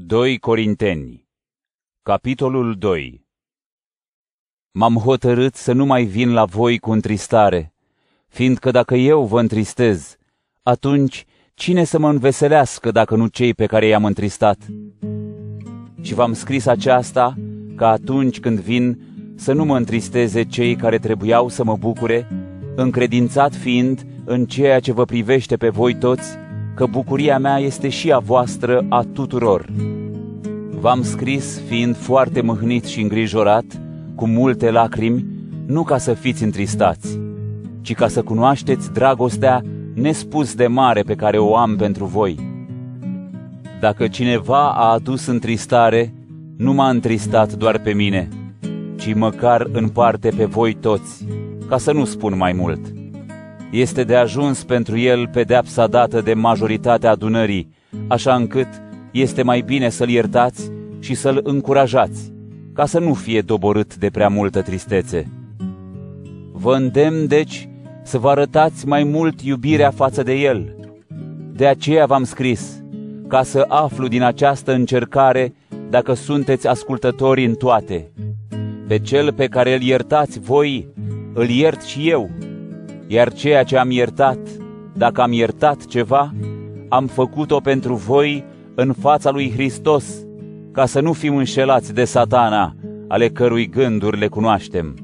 2 Corinteni Capitolul 2 M-am hotărât să nu mai vin la voi cu întristare, fiindcă dacă eu vă întristez, atunci cine să mă înveselească dacă nu cei pe care i-am întristat? Și v-am scris aceasta ca atunci când vin să nu mă întristeze cei care trebuiau să mă bucure, încredințat fiind în ceea ce vă privește pe voi toți, că bucuria mea este și a voastră a tuturor. V-am scris fiind foarte mâhnit și îngrijorat, cu multe lacrimi, nu ca să fiți întristați, ci ca să cunoașteți dragostea nespus de mare pe care o am pentru voi. Dacă cineva a adus întristare, nu m-a întristat doar pe mine, ci măcar în parte pe voi toți, ca să nu spun mai mult este de ajuns pentru el pedeapsa dată de majoritatea adunării, așa încât este mai bine să-l iertați și să-l încurajați, ca să nu fie doborât de prea multă tristețe. Vă îndemn, deci, să vă arătați mai mult iubirea față de el. De aceea v-am scris, ca să aflu din această încercare dacă sunteți ascultători în toate. Pe cel pe care îl iertați voi, îl iert și eu, iar ceea ce am iertat, dacă am iertat ceva, am făcut-o pentru voi în fața lui Hristos, ca să nu fim înșelați de satana, ale cărui gânduri le cunoaștem.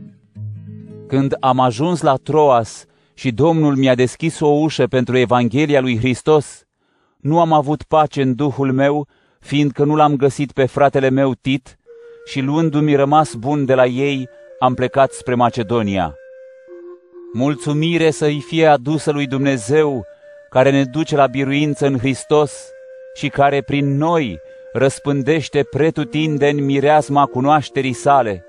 Când am ajuns la Troas și Domnul mi-a deschis o ușă pentru Evanghelia lui Hristos, nu am avut pace în duhul meu, fiindcă nu l-am găsit pe fratele meu Tit și luându-mi rămas bun de la ei, am plecat spre Macedonia. Mulțumire să-i fie adusă lui Dumnezeu, care ne duce la biruință în Hristos și care prin noi răspândește pretutindeni mireasma cunoașterii sale,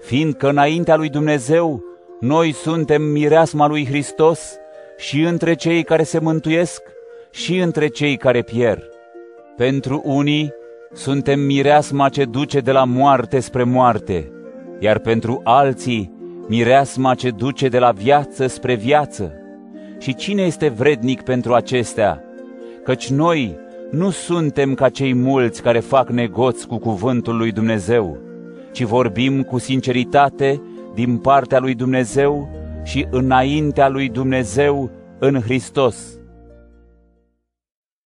fiindcă înaintea lui Dumnezeu noi suntem mireasma lui Hristos și între cei care se mântuiesc și între cei care pierd. Pentru unii suntem mireasma ce duce de la moarte spre moarte, iar pentru alții mireasma ce duce de la viață spre viață. Și cine este vrednic pentru acestea? Căci noi nu suntem ca cei mulți care fac negoți cu cuvântul lui Dumnezeu, ci vorbim cu sinceritate din partea lui Dumnezeu și înaintea lui Dumnezeu în Hristos.